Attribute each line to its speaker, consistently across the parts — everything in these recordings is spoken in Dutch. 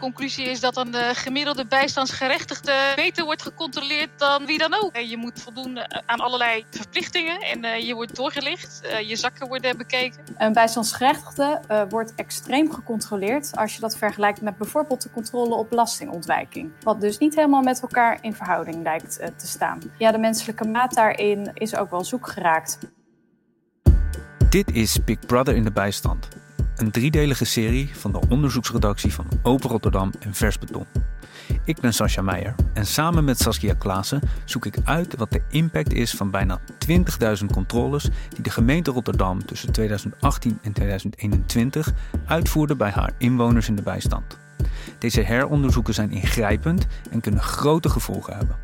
Speaker 1: conclusie is dat een uh, gemiddelde bijstandsgerechtigde beter wordt gecontroleerd dan wie dan ook. Je moet voldoen aan allerlei verplichtingen en je wordt doorgelicht, je zakken worden bekeken.
Speaker 2: Een bijstandsgerechtigde wordt extreem gecontroleerd als je dat vergelijkt met bijvoorbeeld de controle op belastingontwijking. Wat dus niet helemaal met elkaar in verhouding lijkt te staan. Ja, de menselijke maat daarin is ook wel zoek geraakt.
Speaker 3: Dit is Big Brother in de bijstand. Een driedelige serie van de onderzoeksredactie van Open Rotterdam en Vers Beton. Ik ben Sascha Meijer en samen met Saskia Klaassen zoek ik uit wat de impact is van bijna 20.000 controles die de gemeente Rotterdam tussen 2018 en 2021 uitvoerde bij haar inwoners in de bijstand. Deze heronderzoeken zijn ingrijpend en kunnen grote gevolgen hebben.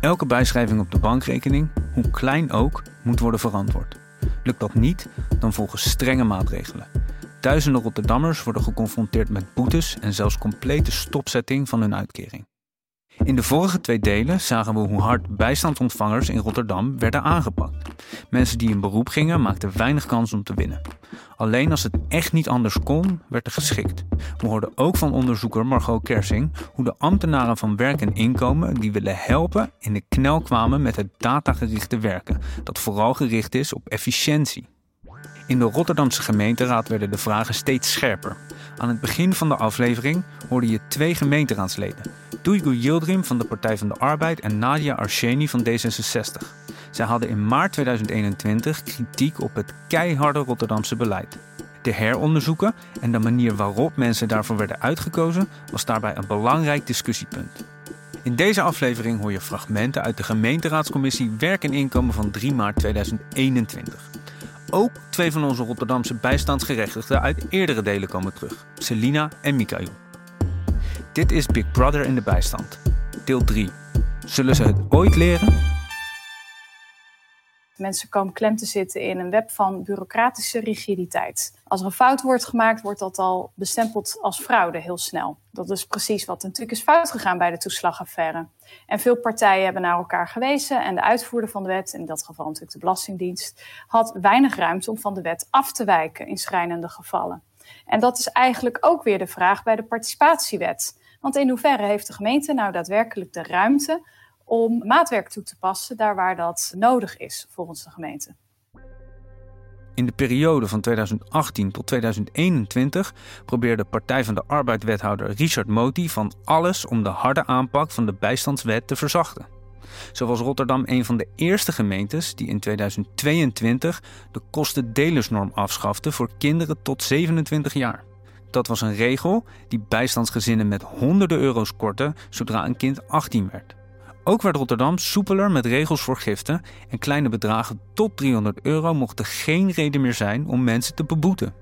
Speaker 3: Elke bijschrijving op de bankrekening, hoe klein ook, moet worden verantwoord. Lukt dat niet, dan volgen strenge maatregelen. Duizenden Rotterdammers worden geconfronteerd met boetes en zelfs complete stopzetting van hun uitkering. In de vorige twee delen zagen we hoe hard bijstandsontvangers in Rotterdam werden aangepakt. Mensen die in beroep gingen maakten weinig kans om te winnen. Alleen als het echt niet anders kon, werd er geschikt. We hoorden ook van onderzoeker Margot Kersing hoe de ambtenaren van werk en inkomen die willen helpen in de knel kwamen met het datagerichte werken, dat vooral gericht is op efficiëntie. In de Rotterdamse gemeenteraad werden de vragen steeds scherper. Aan het begin van de aflevering hoorde je twee gemeenteraadsleden. Duygu Yildirim van de Partij van de Arbeid en Nadia Arsheni van D66. Zij hadden in maart 2021 kritiek op het keiharde Rotterdamse beleid. De heronderzoeken en de manier waarop mensen daarvoor werden uitgekozen was daarbij een belangrijk discussiepunt. In deze aflevering hoor je fragmenten uit de gemeenteraadscommissie Werk en Inkomen van 3 maart 2021. Ook twee van onze Rotterdamse bijstandsgerechtigden uit eerdere delen komen terug: Selina en Mikael. Dit is Big Brother in de bijstand. Deel 3. Zullen ze het ooit leren?
Speaker 2: Mensen komen klem te zitten in een web van bureaucratische rigiditeit. Als er een fout wordt gemaakt, wordt dat al bestempeld als fraude heel snel. Dat is precies wat natuurlijk is fout gegaan bij de toeslagaffaire. En veel partijen hebben naar elkaar gewezen en de uitvoerder van de wet, in dat geval natuurlijk de Belastingdienst, had weinig ruimte om van de wet af te wijken in schrijnende gevallen. En dat is eigenlijk ook weer de vraag bij de participatiewet. Want in hoeverre heeft de gemeente nou daadwerkelijk de ruimte om maatwerk toe te passen daar waar dat nodig is volgens de gemeente?
Speaker 3: In de periode van 2018 tot 2021 probeerde Partij van de Arbeid-wethouder Richard Moti van alles om de harde aanpak van de bijstandswet te verzachten. Zo was Rotterdam een van de eerste gemeentes die in 2022 de kostendelersnorm afschafte voor kinderen tot 27 jaar. Dat was een regel die bijstandsgezinnen met honderden euro's kortte zodra een kind 18 werd. Ook werd Rotterdam soepeler met regels voor giften en kleine bedragen tot 300 euro mochten geen reden meer zijn om mensen te beboeten.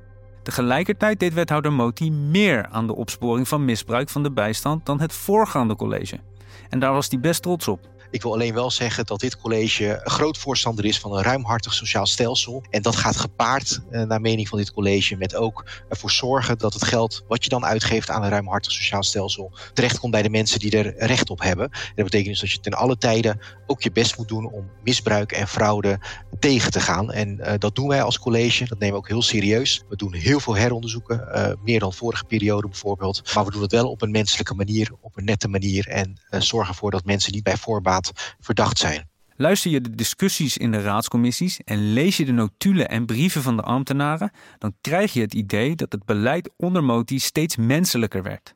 Speaker 3: Tegelijkertijd deed wethouder Moti meer aan de opsporing van misbruik van de bijstand dan het voorgaande college. En daar was hij best trots op.
Speaker 4: Ik wil alleen wel zeggen dat dit college een groot voorstander is van een ruimhartig sociaal stelsel. En dat gaat gepaard, eh, naar mening van dit college, met ook ervoor zorgen dat het geld wat je dan uitgeeft aan een ruimhartig sociaal stelsel terechtkomt bij de mensen die er recht op hebben. En dat betekent dus dat je ten alle tijden ook je best moet doen om misbruik en fraude tegen te gaan. En uh, dat doen wij als college, dat nemen we ook heel serieus. We doen heel veel heronderzoeken, uh, meer dan vorige periode bijvoorbeeld. Maar we doen het wel op een menselijke manier, op een nette manier en zorgen ervoor dat mensen niet bij voorbaat verdacht zijn.
Speaker 3: Luister je de discussies in de raadscommissies en lees je de notulen en brieven van de ambtenaren, dan krijg je het idee dat het beleid onder Moti steeds menselijker werd.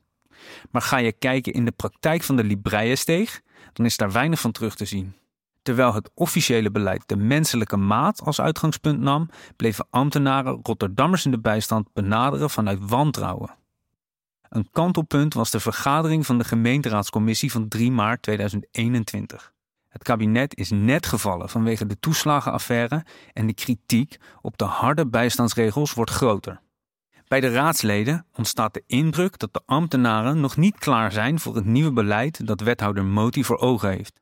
Speaker 3: Maar ga je kijken in de praktijk van de Libreiensteeg, dan is daar weinig van terug te zien. Terwijl het officiële beleid de menselijke maat als uitgangspunt nam, bleven ambtenaren Rotterdammers in de bijstand benaderen vanuit wantrouwen. Een kantelpunt was de vergadering van de gemeenteraadscommissie van 3 maart 2021. Het kabinet is net gevallen vanwege de toeslagenaffaire en de kritiek op de harde bijstandsregels wordt groter. Bij de raadsleden ontstaat de indruk dat de ambtenaren nog niet klaar zijn voor het nieuwe beleid dat wethouder Moti voor ogen heeft.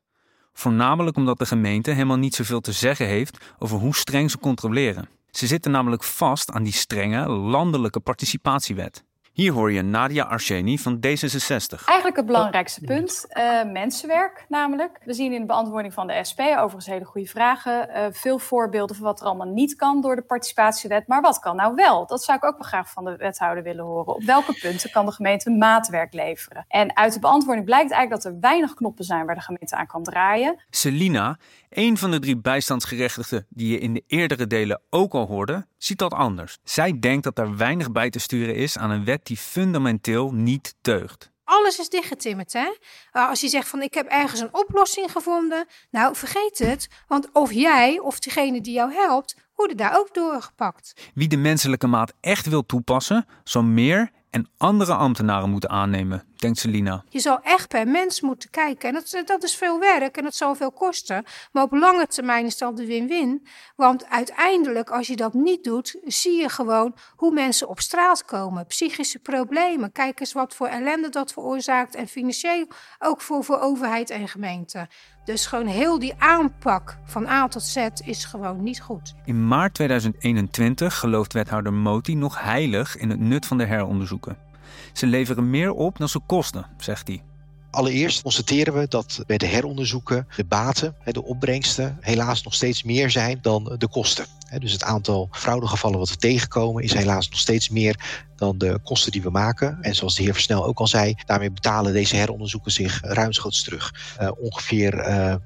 Speaker 3: Voornamelijk omdat de gemeente helemaal niet zoveel te zeggen heeft over hoe streng ze controleren. Ze zitten namelijk vast aan die strenge landelijke participatiewet. Hier hoor je Nadia Arsheni van D66.
Speaker 2: Eigenlijk het belangrijkste punt, uh, mensenwerk namelijk. We zien in de beantwoording van de SP, overigens hele goede vragen, uh, veel voorbeelden van wat er allemaal niet kan door de participatiewet. Maar wat kan nou wel? Dat zou ik ook wel graag van de wethouder willen horen. Op welke punten kan de gemeente maatwerk leveren? En uit de beantwoording blijkt eigenlijk dat er weinig knoppen zijn waar de gemeente aan kan draaien.
Speaker 3: Selina, een van de drie bijstandsgerechtigden die je in de eerdere delen ook al hoorde, ziet dat anders. Zij denkt dat er weinig bij te sturen is aan een wet die fundamenteel niet deugt.
Speaker 5: Alles is dichtgetimmerd, hè? Uh, als je zegt van ik heb ergens een oplossing gevonden, nou vergeet het, want of jij of degene die jou helpt, worden daar ook doorgepakt.
Speaker 3: Wie de menselijke maat echt wil toepassen, zal meer en andere ambtenaren moeten aannemen, denkt Selina.
Speaker 5: Je zal echt per mens moeten kijken. En dat, dat is veel werk en dat zal veel kosten. Maar op lange termijn is dat de win-win. Want uiteindelijk, als je dat niet doet, zie je gewoon hoe mensen op straat komen. Psychische problemen. Kijk eens wat voor ellende dat veroorzaakt. En financieel ook voor, voor overheid en gemeente. Dus gewoon heel die aanpak van A tot Z is gewoon niet goed.
Speaker 3: In maart 2021 gelooft wethouder Moti nog heilig in het nut van de heronderzoeken. Ze leveren meer op dan ze kosten, zegt hij.
Speaker 4: Allereerst constateren we dat bij de heronderzoeken de baten, de opbrengsten, helaas nog steeds meer zijn dan de kosten. Dus het aantal fraudegevallen wat we tegenkomen is helaas nog steeds meer dan de kosten die we maken. En zoals de heer Versnel ook al zei, daarmee betalen deze heronderzoeken zich ruimschoots terug. Uh, ongeveer uh, eh,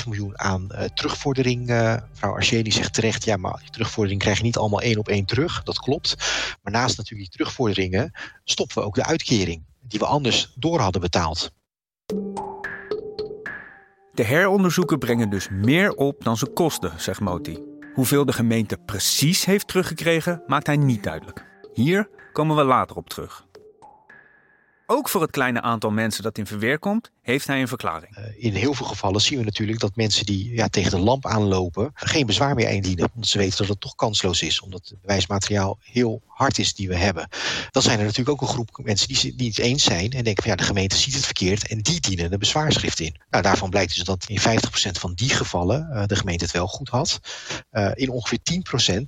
Speaker 4: 3,7 miljoen aan uh, terugvordering. mevrouw Archeni zegt terecht, ja, maar die terugvordering krijg je niet allemaal één op één terug. Dat klopt. Maar naast natuurlijk die terugvorderingen stoppen we ook de uitkering die we anders door hadden betaald.
Speaker 3: De heronderzoeken brengen dus meer op dan ze kosten, zegt Moti. Hoeveel de gemeente precies heeft teruggekregen, maakt hij niet duidelijk. Hier komen we later op terug. Ook voor het kleine aantal mensen dat in verweer komt, heeft hij een verklaring.
Speaker 4: Eh, in heel veel gevallen zien we natuurlijk dat mensen die ja, tegen de lamp aanlopen geen bezwaar meer indienen. Omdat ze weten dat het toch kansloos is. Omdat het bewijsmateriaal heel hard is die we hebben. Dan zijn er natuurlijk ook een groep mensen die, die het eens zijn en denken van ja, de gemeente ziet het verkeerd en die dienen een bezwaarschrift in. Nou, daarvan blijkt dus dat in 50% van die gevallen uh, de gemeente het wel goed had. Uh, in ongeveer 10% uh,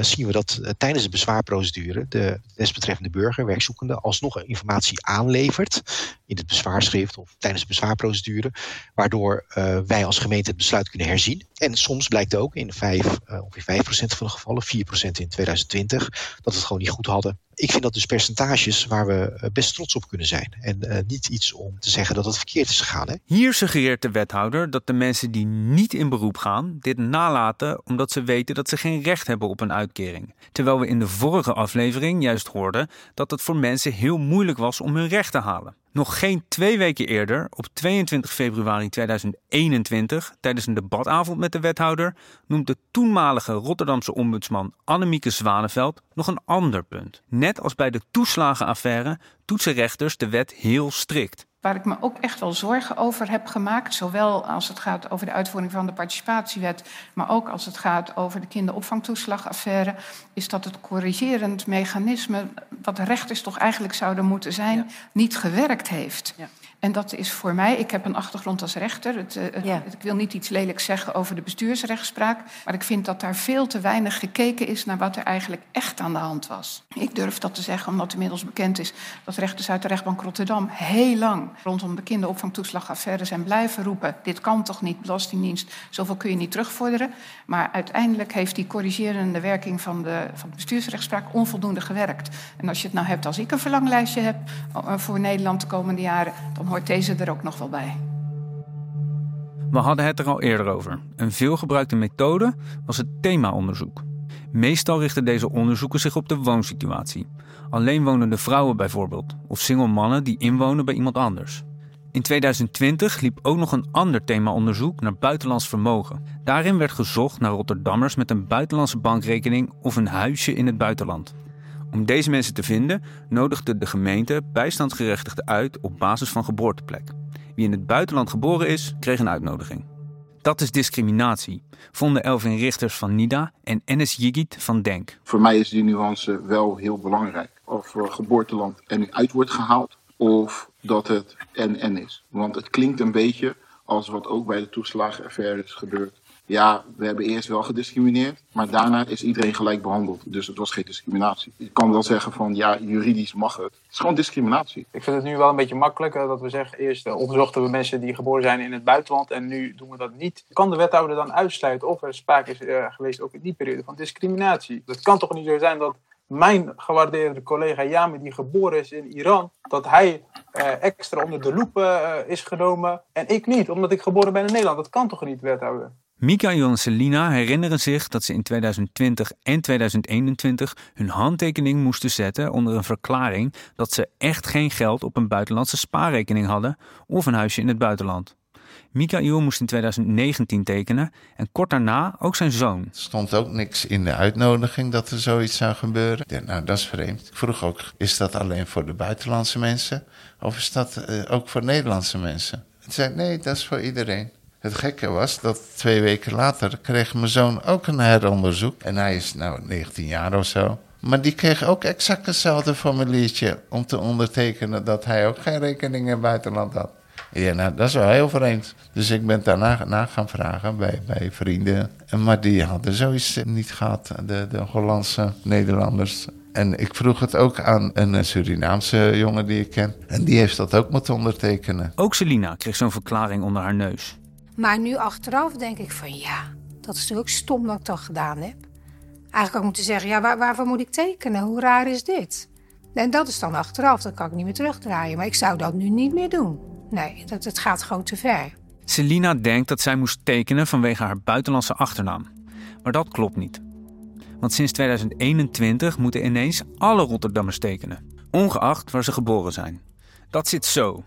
Speaker 4: zien we dat uh, tijdens de bezwaarprocedure de desbetreffende burger, werkzoekende, alsnog informatie aanlevert in het bezwaarschrift of tijdens de bezwaarprocedure, waardoor uh, wij als gemeente het besluit kunnen herzien. En soms blijkt ook in 5, ongeveer 5% van de gevallen, 4% in 2020, dat we het gewoon niet goed hadden ik vind dat dus percentages waar we eh, best trots op kunnen zijn. En uh, niet iets om te zeggen dat het verkeerd is gegaan. Hè?
Speaker 3: Hier suggereert de wethouder dat de mensen die niet in beroep gaan, dit nalaten omdat ze weten dat ze geen recht hebben op een uitkering. Terwijl we in de vorige aflevering juist hoorden dat het voor mensen heel moeilijk was om hun recht te halen. Nog geen twee weken eerder, op 22 februari 2021, tijdens een debatavond met de wethouder, noemt de toenmalige Rotterdamse ombudsman Annemieke Zwaneveld nog een ander punt. Net als bij de toeslagenaffaire toetsen rechters de wet heel strikt
Speaker 6: waar ik me ook echt wel zorgen over heb gemaakt. Zowel als het gaat over de uitvoering van de participatiewet, maar ook als het gaat over de kinderopvangtoeslagaffaire, is dat het corrigerend mechanisme, wat rechters toch eigenlijk zouden moeten zijn, ja. niet gewerkt heeft. Ja. En dat is voor mij, ik heb een achtergrond als rechter. Het, uh, ja. Ik wil niet iets lelijks zeggen over de bestuursrechtspraak. Maar ik vind dat daar veel te weinig gekeken is naar wat er eigenlijk echt aan de hand was. Ik durf dat te zeggen omdat inmiddels bekend is dat rechters uit de rechtbank Rotterdam heel lang rondom de kinderopvangtoeslagaffaire zijn blijven roepen. Dit kan toch niet, Belastingdienst, zoveel kun je niet terugvorderen. Maar uiteindelijk heeft die corrigerende werking van de, van de bestuursrechtspraak onvoldoende gewerkt. En als je het nou hebt als ik een verlanglijstje heb eh, voor Nederland de komende jaren, dan hoort deze er ook nog wel bij.
Speaker 3: We hadden het er al eerder over. Een veelgebruikte methode was het themaonderzoek. Meestal richten deze onderzoeken zich op de woonsituatie. Alleen wonende vrouwen bijvoorbeeld, of single mannen die inwonen bij iemand anders. In 2020 liep ook nog een ander themaonderzoek naar buitenlands vermogen. Daarin werd gezocht naar Rotterdammers met een buitenlandse bankrekening of een huisje in het buitenland. Om deze mensen te vinden, nodigde de gemeente bijstandsgerechtigden uit op basis van geboorteplek. Wie in het buitenland geboren is, kreeg een uitnodiging. Dat is discriminatie, vonden Elvin Richters van NIDA en Enes Jigit van DENK.
Speaker 7: Voor mij is die nuance wel heel belangrijk. Of er geboorteland nu uit wordt gehaald, of dat het en-en is. Want het klinkt een beetje als wat ook bij de toeslagenaffaire is gebeurd Ja, we hebben eerst wel gediscrimineerd, maar daarna is iedereen gelijk behandeld. Dus het was geen discriminatie. Je kan wel zeggen van ja, juridisch mag het. Het is gewoon discriminatie.
Speaker 8: Ik vind het nu wel een beetje makkelijk dat we zeggen eerst uh, onderzochten we mensen die geboren zijn in het buitenland en nu doen we dat niet. Kan de wethouder dan uitsluiten of er sprake is uh, geweest ook in die periode van discriminatie? Het kan toch niet zo zijn dat mijn gewaardeerde collega Yami, die geboren is in Iran, dat hij extra onder de loep is genomen en ik niet, omdat ik geboren ben in Nederland. Dat kan toch niet, wethouder?
Speaker 3: Mikael en Selina herinneren zich dat ze in 2020 en 2021 hun handtekening moesten zetten onder een verklaring dat ze echt geen geld op een buitenlandse spaarrekening hadden of een huisje in het buitenland. Mikael moest in 2019 tekenen en kort daarna ook zijn zoon. Er
Speaker 9: stond ook niks in de uitnodiging dat er zoiets zou gebeuren. Ja, nou, dat is vreemd. Ik vroeg ook, is dat alleen voor de buitenlandse mensen of is dat uh, ook voor Nederlandse mensen? Hij zei, nee, dat is voor iedereen. Het gekke was dat twee weken later kreeg mijn zoon ook een heronderzoek. En hij is nou 19 jaar of zo. Maar die kreeg ook exact hetzelfde formuliertje om te ondertekenen dat hij ook geen rekening in het buitenland had. Ja, nou, dat is wel heel vreemd. Dus ik ben daarna na gaan vragen bij, bij vrienden. Maar die hadden zoiets niet gehad, de, de Hollandse Nederlanders. En ik vroeg het ook aan een Surinaamse jongen die ik ken. En die heeft dat ook moeten ondertekenen.
Speaker 3: Ook Selina kreeg zo'n verklaring onder haar neus.
Speaker 5: Maar nu achteraf denk ik van ja, dat is natuurlijk stom dat ik dat gedaan heb. Eigenlijk had ik moeten zeggen, ja, waar, waarvoor moet ik tekenen? Hoe raar is dit? En dat is dan achteraf, dat kan ik niet meer terugdraaien. Maar ik zou dat nu niet meer doen. Nee, dat, het gaat gewoon te ver.
Speaker 3: Selina denkt dat zij moest tekenen vanwege haar buitenlandse achternaam. Maar dat klopt niet. Want sinds 2021 moeten ineens alle Rotterdammers tekenen, ongeacht waar ze geboren zijn. Dat zit zo.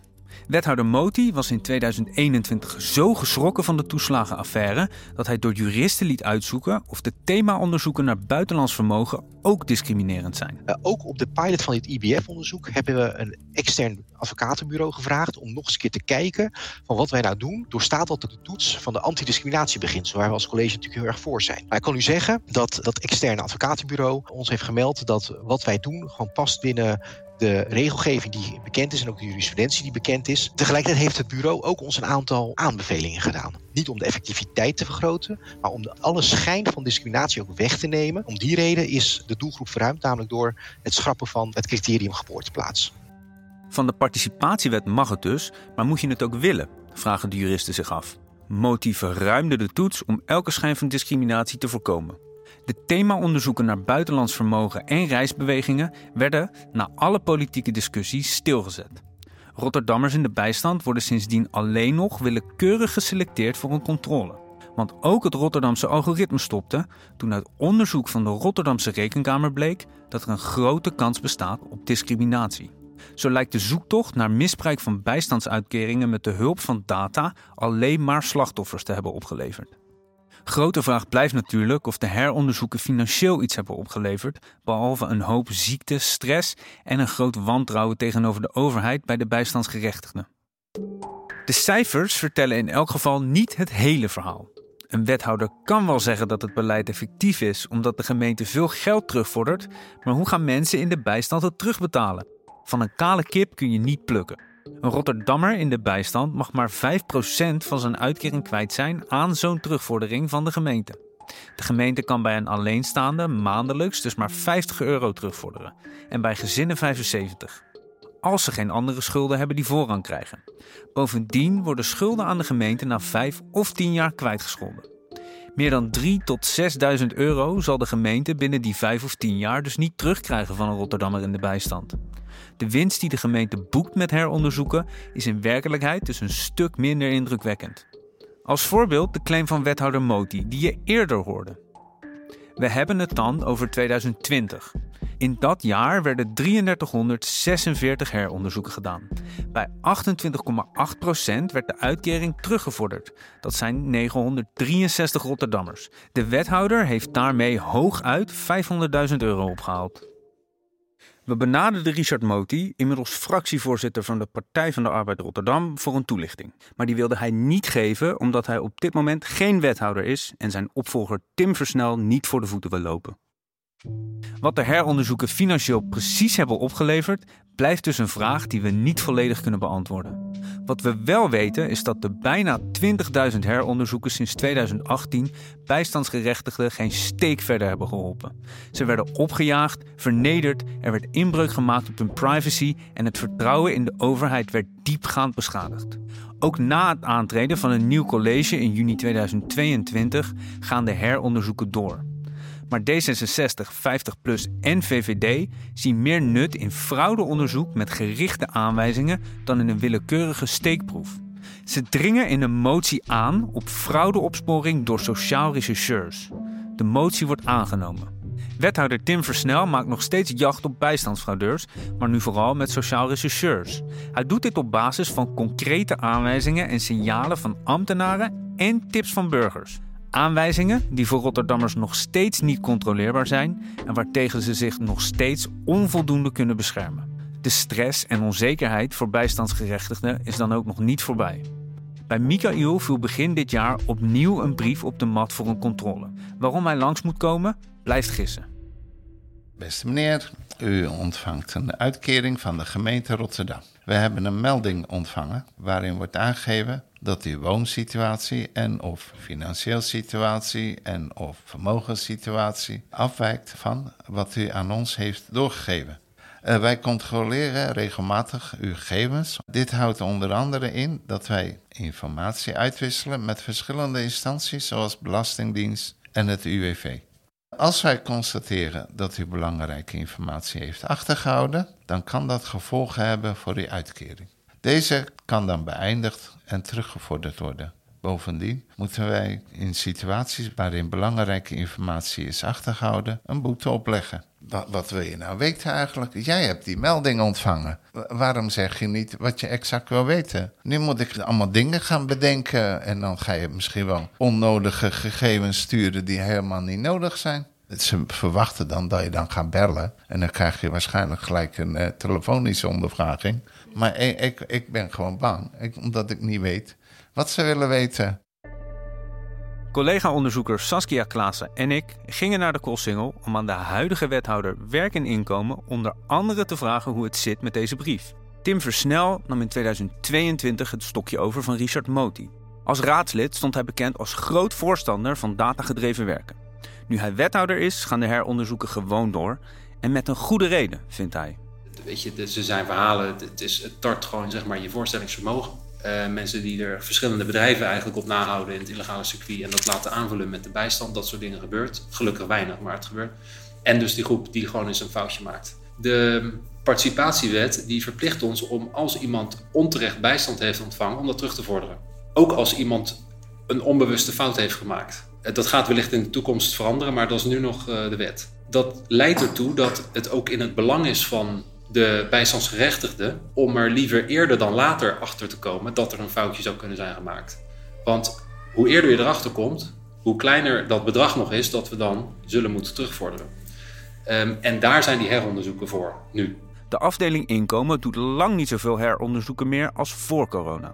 Speaker 3: Wethouder Moti was in 2021 zo geschrokken van de toeslagenaffaire dat hij door juristen liet uitzoeken of de themaonderzoeken naar buitenlands vermogen ook discriminerend zijn.
Speaker 4: Uh, ook op de pilot van dit IBF-onderzoek hebben we een extern advocatenbureau gevraagd om nog eens een keer te kijken van wat wij nou doen. Doorstaat dat de toets van de antidiscriminatiebeginsel, waar we als college natuurlijk heel erg voor zijn. Maar ik kan u zeggen dat dat externe advocatenbureau ons heeft gemeld dat wat wij doen gewoon past binnen de regelgeving die bekend is en ook de jurisprudentie die bekend is. Tegelijkertijd heeft het bureau ook ons een aantal aanbevelingen gedaan. Niet om de effectiviteit te vergroten, maar om de alle schijn van discriminatie ook weg te nemen. Om die reden is de doelgroep verruimd, namelijk door het schrappen van het criterium geboorteplaats.
Speaker 3: Van de participatiewet mag het dus, maar moet je het ook willen? vragen de juristen zich af. Motief verruimde de toets om elke schijn van discriminatie te voorkomen. De themaonderzoeken naar buitenlands vermogen en reisbewegingen werden na alle politieke discussies stilgezet. Rotterdammers in de bijstand worden sindsdien alleen nog willekeurig geselecteerd voor een controle. Want ook het Rotterdamse algoritme stopte toen uit onderzoek van de Rotterdamse Rekenkamer bleek dat er een grote kans bestaat op discriminatie. Zo lijkt de zoektocht naar misbruik van bijstandsuitkeringen met de hulp van data alleen maar slachtoffers te hebben opgeleverd. Grote vraag blijft natuurlijk of de heronderzoeken financieel iets hebben opgeleverd, behalve een hoop ziekte, stress en een groot wantrouwen tegenover de overheid bij de bijstandsgerechtigden. De cijfers vertellen in elk geval niet het hele verhaal. Een wethouder kan wel zeggen dat het beleid effectief is omdat de gemeente veel geld terugvordert, maar hoe gaan mensen in de bijstand het terugbetalen? Van een kale kip kun je niet plukken. Een Rotterdammer in de bijstand mag maar 5% van zijn uitkering kwijt zijn aan zo'n terugvordering van de gemeente. De gemeente kan bij een alleenstaande maandelijks dus maar 50 euro terugvorderen en bij gezinnen 75. Als ze geen andere schulden hebben die voorrang krijgen. Bovendien worden schulden aan de gemeente na 5 of 10 jaar kwijtgescholden. Meer dan 3 tot 6.000 euro zal de gemeente binnen die 5 of 10 jaar dus niet terugkrijgen van een Rotterdammer in de bijstand. De winst die de gemeente boekt met heronderzoeken is in werkelijkheid dus een stuk minder indrukwekkend. Als voorbeeld de claim van wethouder Moti, die je eerder hoorde. We hebben het dan over 2020. In dat jaar werden 3346 heronderzoeken gedaan. Bij 28,8% werd de uitkering teruggevorderd. Dat zijn 963 Rotterdammers. De wethouder heeft daarmee hooguit 500.000 euro opgehaald. We benaderden Richard Moti, inmiddels fractievoorzitter van de Partij van de Arbeid Rotterdam, voor een toelichting. Maar die wilde hij niet geven omdat hij op dit moment geen wethouder is en zijn opvolger Tim Versnel niet voor de voeten wil lopen. Wat de heronderzoeken financieel precies hebben opgeleverd, blijft dus een vraag die we niet volledig kunnen beantwoorden. Wat we wel weten is dat de bijna 20.000 heronderzoeken sinds 2018 bijstandsgerechtigden geen steek verder hebben geholpen. Ze werden opgejaagd, vernederd, er werd inbreuk gemaakt op hun privacy en het vertrouwen in de overheid werd diepgaand beschadigd. Ook na het aantreden van een nieuw college in juni 2022 gaan de heronderzoeken door. Maar D66, 50PLUS en VVD zien meer nut in fraudeonderzoek met gerichte aanwijzingen dan in een willekeurige steekproef. Ze dringen in een motie aan op fraudeopsporing door sociaal rechercheurs. De motie wordt aangenomen. Wethouder Tim Versnel maakt nog steeds jacht op bijstandsfraudeurs, maar nu vooral met sociaal rechercheurs. Hij doet dit op basis van concrete aanwijzingen en signalen van ambtenaren en tips van burgers. Aanwijzingen die voor Rotterdammers nog steeds niet controleerbaar zijn en waartegen ze zich nog steeds onvoldoende kunnen beschermen. De stress en onzekerheid voor bijstandsgerechtigden is dan ook nog niet voorbij. Bij Mikael viel begin dit jaar opnieuw een brief op de mat voor een controle. Waarom hij langs moet komen, blijft gissen.
Speaker 9: Beste meneer, u ontvangt een uitkering van de gemeente Rotterdam. We hebben een melding ontvangen waarin wordt aangegeven dat uw woonsituatie en of financieel situatie en of vermogenssituatie afwijkt van wat u aan ons heeft doorgegeven. Uh, wij controleren regelmatig uw gegevens. Dit houdt onder andere in dat wij informatie uitwisselen met verschillende instanties zoals Belastingdienst en het UWV. Als wij constateren dat u belangrijke informatie heeft achtergehouden, dan kan dat gevolgen hebben voor uw uitkering. Deze kan dan beëindigd en teruggevorderd worden. Bovendien moeten wij in situaties waarin belangrijke informatie is achtergehouden een boete opleggen. Wat, wat wil je nou weten eigenlijk? Jij hebt die melding ontvangen. Waarom zeg je niet wat je exact wil weten? Nu moet ik allemaal dingen gaan bedenken en dan ga je misschien wel onnodige gegevens sturen die helemaal niet nodig zijn. Ze verwachten dan dat je dan gaat bellen en dan krijg je waarschijnlijk gelijk een uh, telefonische ondervraging. Maar ik, ik, ben gewoon bang, omdat ik niet weet wat ze willen weten.
Speaker 3: Collega-onderzoeker Saskia Klaassen en ik gingen naar de Koolsingel om aan de huidige wethouder Werk en Inkomen onder andere te vragen hoe het zit met deze brief. Tim Versnel nam in 2022 het stokje over van Richard Moti. Als raadslid stond hij bekend als groot voorstander van datagedreven werken. Nu hij wethouder is, gaan de heronderzoeken gewoon door. En met een goede reden, vindt hij.
Speaker 10: Weet je, ze zijn verhalen, het, is, het tart gewoon zeg maar, je voorstellingsvermogen. Uh, mensen die er verschillende bedrijven eigenlijk op nahouden in het illegale circuit en dat laten aanvullen met de bijstand, dat soort dingen gebeurt. Gelukkig weinig, maar het gebeurt. En dus die groep die gewoon eens een foutje maakt. De participatiewet die verplicht ons om als iemand onterecht bijstand heeft ontvangen, om dat terug te vorderen. Ook als iemand een onbewuste fout heeft gemaakt. Eh, dat gaat wellicht in de toekomst veranderen, maar dat is nu nog uh, de wet. Dat leidt ertoe dat het ook in het belang is van de bijstandsgerechtigde om er liever eerder dan later achter te komen dat er een foutje zou kunnen zijn gemaakt. Want hoe eerder je erachter komt, hoe kleiner dat bedrag nog is dat we dan zullen moeten terugvorderen. Um, en daar zijn die heronderzoeken voor nu.
Speaker 3: De afdeling inkomen doet lang niet zoveel heronderzoeken meer als voor corona.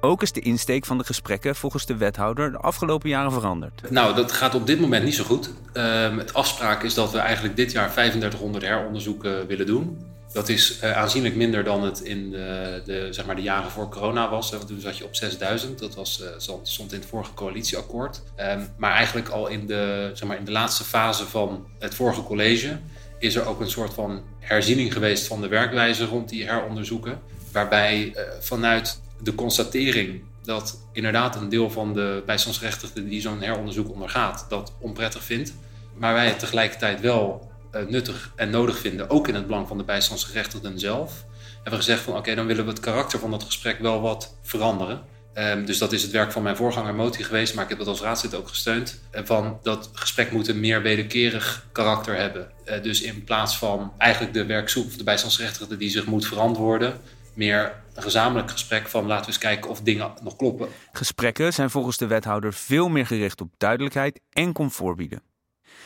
Speaker 3: Ook is de insteek van de gesprekken volgens de wethouder de afgelopen jaren veranderd.
Speaker 10: Nou, dat gaat op dit moment niet zo goed. Um, het afspraak is dat we eigenlijk dit jaar 3500 heronderzoeken willen doen. Dat is uh, aanzienlijk minder dan het in de, de, zeg maar de jaren voor corona was. Want toen zat je op 6000. Dat was, uh, stond in het vorige coalitieakkoord. Um, maar eigenlijk al in de, zeg maar in de laatste fase van het vorige college is er ook een soort van herziening geweest van de werkwijze rond die heronderzoeken. Waarbij uh, vanuit de constatering dat inderdaad een deel van de bijstandsgerechtigden die zo'n heronderzoek ondergaat, dat onprettig vindt. Maar wij het tegelijkertijd wel uh, nuttig en nodig vinden, ook in het belang van de bijstandsgerechtigden zelf, hebben we gezegd van oké, dan willen we het karakter van dat gesprek wel wat veranderen. Um, dus dat is het werk van mijn voorganger Moti geweest, maar ik heb dat als raadslid ook gesteund. Van dat gesprek moet een meer wederkerig karakter hebben. Uh, dus in plaats van eigenlijk de werkzoek of de bijstandsgerechtigde die zich moet verantwoorden, meer een gezamenlijk gesprek van laten we eens kijken of dingen nog kloppen.
Speaker 3: Gesprekken zijn volgens de wethouder veel meer gericht op duidelijkheid en comfort bieden.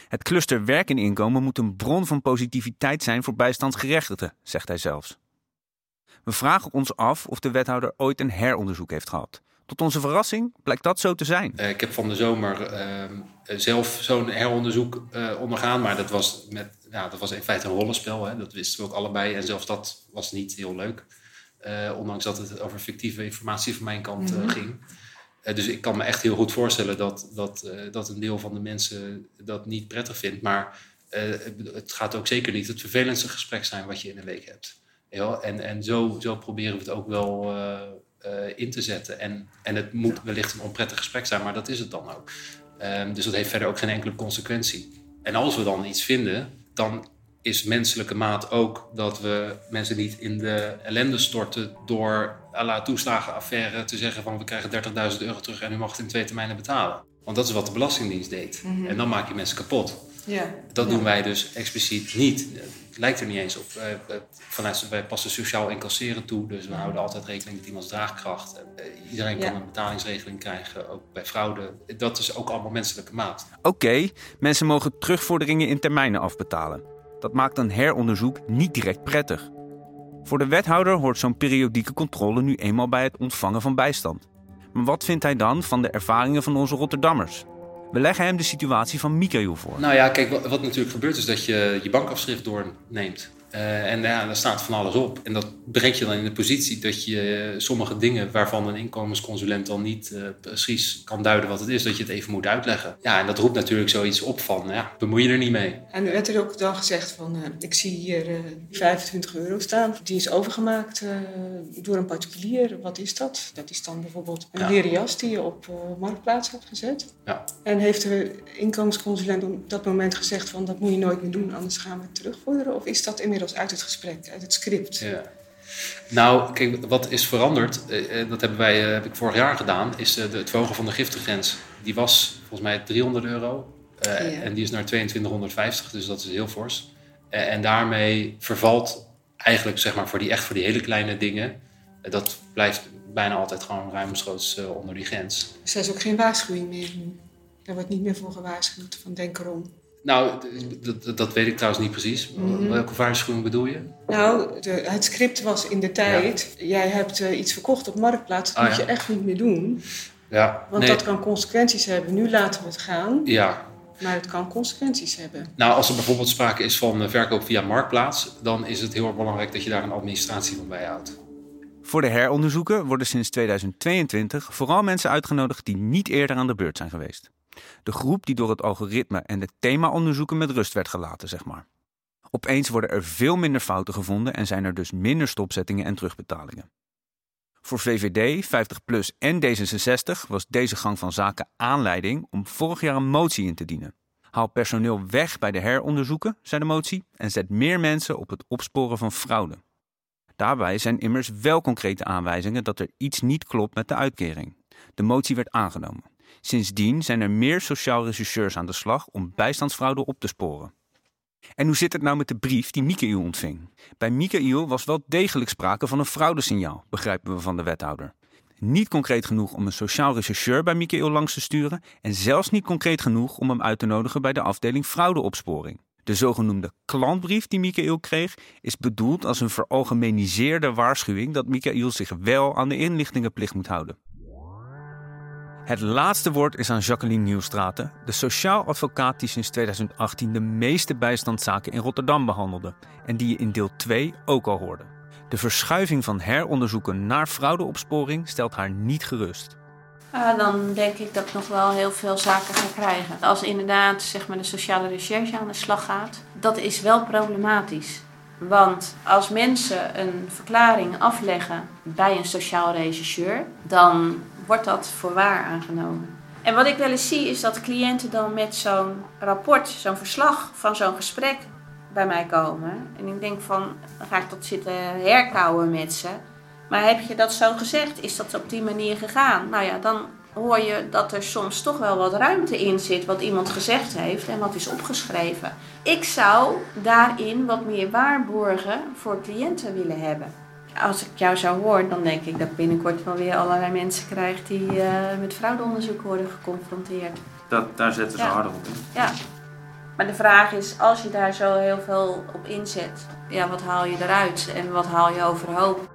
Speaker 3: Het cluster werk en inkomen moet een bron van positiviteit zijn voor bijstandsgerechtigden, zegt hij zelfs. We vragen ons af of de wethouder ooit een heronderzoek heeft gehad. Tot onze verrassing blijkt dat zo te zijn.
Speaker 10: Uh, ik heb van de zomer uh, zelf zo'n heronderzoek uh, ondergaan, maar dat was met ja, dat was in feite een rollenspel. Hè? Dat wisten we ook allebei. En zelfs dat was niet heel leuk. Ondanks dat het over fictieve informatie van mijn kant
Speaker 6: Mhm.
Speaker 10: ging. dus ik kan me echt heel goed voorstellen dat, dat, dat een deel van de mensen dat niet prettig vindt. Maar het gaat ook zeker niet het vervelendste gesprek zijn wat je in een week hebt. Ja, en en zo, zo proberen we het ook wel in te zetten. En, en het moet wellicht een onprettig gesprek zijn, maar dat is het dan ook. Ehm, dus dat heeft verder ook geen enkele consequentie. En als we dan iets vinden, dan is menselijke maat ook dat we mensen niet in de ellende storten door à la toeslagenaffaire te zeggen van we krijgen 30.000 euro terug en u mag het in twee termijnen betalen. Want dat is wat de Belastingdienst deed.
Speaker 6: Mhm.
Speaker 10: En dan maak je mensen kapot.
Speaker 6: Ja.
Speaker 10: Dat
Speaker 6: Ja.
Speaker 10: doen wij dus expliciet niet. Het lijkt er niet eens op. Vanuit, wij passen sociaal incasseren toe, dus we houden altijd rekening met iemands draagkracht. Eh, Iedereen kan
Speaker 3: Ja.
Speaker 10: een betalingsregeling krijgen, ook bij fraude. Dat is ook allemaal menselijke maat.
Speaker 3: Oké, mensen mogen terugvorderingen in termijnen afbetalen. Dat maakt een heronderzoek niet direct prettig. Voor de wethouder hoort zo'n periodieke controle nu eenmaal bij het ontvangen van bijstand. Maar wat vindt hij dan van de ervaringen van onze Rotterdammers? We leggen hem de situatie van Michael voor.
Speaker 10: Nou ja, kijk, wat natuurlijk gebeurt is dat je je bankafschrift doorneemt. Eh, en ja, daar staat van alles op. En dat brengt je dan in de positie dat je eh, sommige dingen waarvan een inkomensconsulent dan niet eh, precies kan duiden wat het is, dat je het even moet uitleggen. Ja, en dat roept natuurlijk zoiets op van, ja, bemoei je er niet mee.
Speaker 11: En er werd er ook dan gezegd van, ik zie hier eh 25 euro staan. Die is overgemaakt door een particulier. Wat is dat? Dat is dan bijvoorbeeld een
Speaker 10: Ja.
Speaker 11: leren jas die je op Marktplaats hebt gezet.
Speaker 10: Ja.
Speaker 11: En heeft de inkomensconsulent op dat moment gezegd van, dat moet je nooit meer doen, anders gaan we het terugvorderen? Of is dat inmiddels uit het gesprek, uit het script?
Speaker 10: Ja. Nou, kijk, wat is veranderd, eh, eh, dat hebben wij, eh, heb ik vorig jaar gedaan, is de, het verhogen van de giftengrens. Die was volgens mij 300 euro
Speaker 11: Ja.
Speaker 10: en die is naar 2250, dus dat is heel fors. En daarmee vervalt eigenlijk, zeg maar, voor die, echt voor die hele kleine dingen, dat blijft bijna altijd gewoon ruimschoots onder die grens.
Speaker 11: Dus er is ook geen waarschuwing meer nu. Daar wordt niet meer voor gewaarschuwd van denk erom.
Speaker 10: Nou, d- d- d- dat weet ik trouwens niet precies.
Speaker 11: Mhm.
Speaker 10: Welke waarschuwing bedoel je?
Speaker 11: Nou, de, het script was in de tijd, jij hebt eh, iets verkocht op Marktplaats, dat
Speaker 10: Ah,
Speaker 11: moet
Speaker 10: ja.
Speaker 11: je echt niet meer doen.
Speaker 10: Ja,
Speaker 11: Want
Speaker 10: nee.
Speaker 11: dat kan consequenties hebben. Nu laten we het gaan,
Speaker 10: Ja,
Speaker 11: maar het kan consequenties hebben.
Speaker 10: Nou, als er bijvoorbeeld sprake is van eh, verkoop via Marktplaats, dan is het heel erg belangrijk dat je daar een administratie van bijhoudt.
Speaker 3: Voor de heronderzoeken worden sinds 2022 vooral mensen uitgenodigd die niet eerder aan de beurt zijn geweest. De groep die door het algoritme en de themaonderzoeken met rust werd gelaten, zeg maar. Opeens worden er veel minder fouten gevonden en zijn er dus minder stopzettingen en terugbetalingen. Voor VVD, 50PLUS en D66 was deze gang van zaken aanleiding om vorig jaar een motie in te dienen. Haal personeel weg bij de heronderzoeken, zei de motie, en zet meer mensen op het opsporen van fraude. Daarbij zijn immers wel concrete aanwijzingen dat er iets niet klopt met de uitkering. De motie werd aangenomen. Sindsdien zijn er meer sociaal rechercheurs aan de slag om bijstandsfraude op te sporen. En hoe zit het nou met de brief die Michael ontving? Bij Michael was wel degelijk sprake van een fraudesignaal, begrijpen we van de wethouder. Niet concreet genoeg om een sociaal rechercheur bij Michael langs te sturen en zelfs niet concreet genoeg om hem uit te nodigen bij de afdeling fraudeopsporing. De zogenoemde klantbrief die Michael kreeg is bedoeld als een veralgemeniseerde waarschuwing dat Michael zich wel aan de inlichtingenplicht moet houden. Het laatste woord is aan Jacqueline Nieuwstraten, de sociaal advocaat die sinds 2018 de meeste bijstandszaken in Rotterdam behandelde en die je in deel 2 ook al hoorde. De verschuiving van heronderzoeken naar fraudeopsporing stelt haar niet gerust.
Speaker 12: Ah, dan denk ik dat ik nog wel heel veel zaken ga krijgen. Als inderdaad zeg maar, de sociale recherche aan de slag gaat, dat is wel problematisch. Want als mensen een verklaring afleggen bij een sociaal rechercheur, dan wordt dat voor waar aangenomen. En wat ik wel eens zie is dat cliënten dan met zo'n rapport, zo'n verslag van zo'n gesprek bij mij komen. En ik denk van, dan ga ik dat zitten herkauwen met ze. Maar heb je dat zo gezegd? Is dat op die manier gegaan? Nou ja, dan hoor je dat er soms toch wel wat ruimte in zit wat iemand gezegd heeft en wat is opgeschreven. Ik zou daarin wat meer waarborgen voor cliënten willen hebben. Als ik jou zo hoor, dan denk ik dat ik binnenkort wel weer allerlei mensen krijg die eh, met fraudeonderzoek worden geconfronteerd.
Speaker 3: Dat, daar zetten
Speaker 12: ze Ja. harder
Speaker 3: op in.
Speaker 12: Ja. Maar de vraag is, als je daar zo heel veel op inzet, ja, wat haal je eruit en wat haal je overhoop?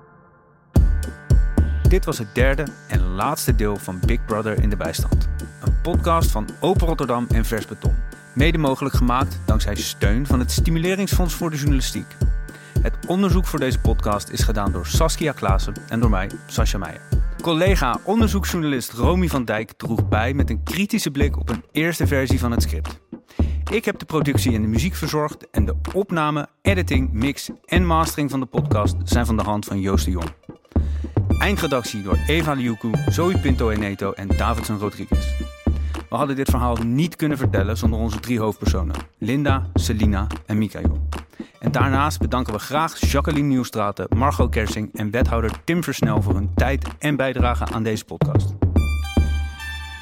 Speaker 3: Dit was het derde en laatste deel van Big Brother in de bijstand. Een podcast van Open Rotterdam en Vers Beton. Mede mogelijk gemaakt dankzij steun van het Stimuleringsfonds voor de Journalistiek. Het onderzoek voor deze podcast is gedaan door Saskia Klaassen en door mij, Sascha Meijer. Collega onderzoeksjournalist Romy van Dijk droeg bij met een kritische blik op een eerste versie van het script. Ik heb de productie en de muziek verzorgd en de opname, editing, mix en mastering van de podcast zijn van de hand van Joost de Jong. Eindredactie door Eva Liuku, Zoe Pinto Eneto en Davidson Rodriguez. We hadden dit verhaal niet kunnen vertellen zonder onze drie hoofdpersonen: Linda, Selina en Mikael. En daarnaast bedanken we graag Jacqueline Nieuwstraten, Margot Kersing en wethouder Tim Versnel voor hun tijd en bijdrage aan deze podcast.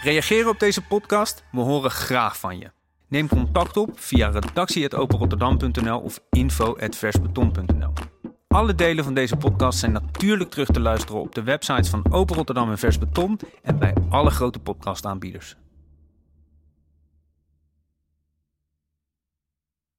Speaker 3: Reageren op deze podcast? We horen graag van je. Neem contact op via redactie.openrotterdam.nl of info.versbeton.nl. Alle delen van deze podcast zijn natuurlijk terug te luisteren op de websites van Open Rotterdam en Vers Beton en bij alle grote podcastaanbieders.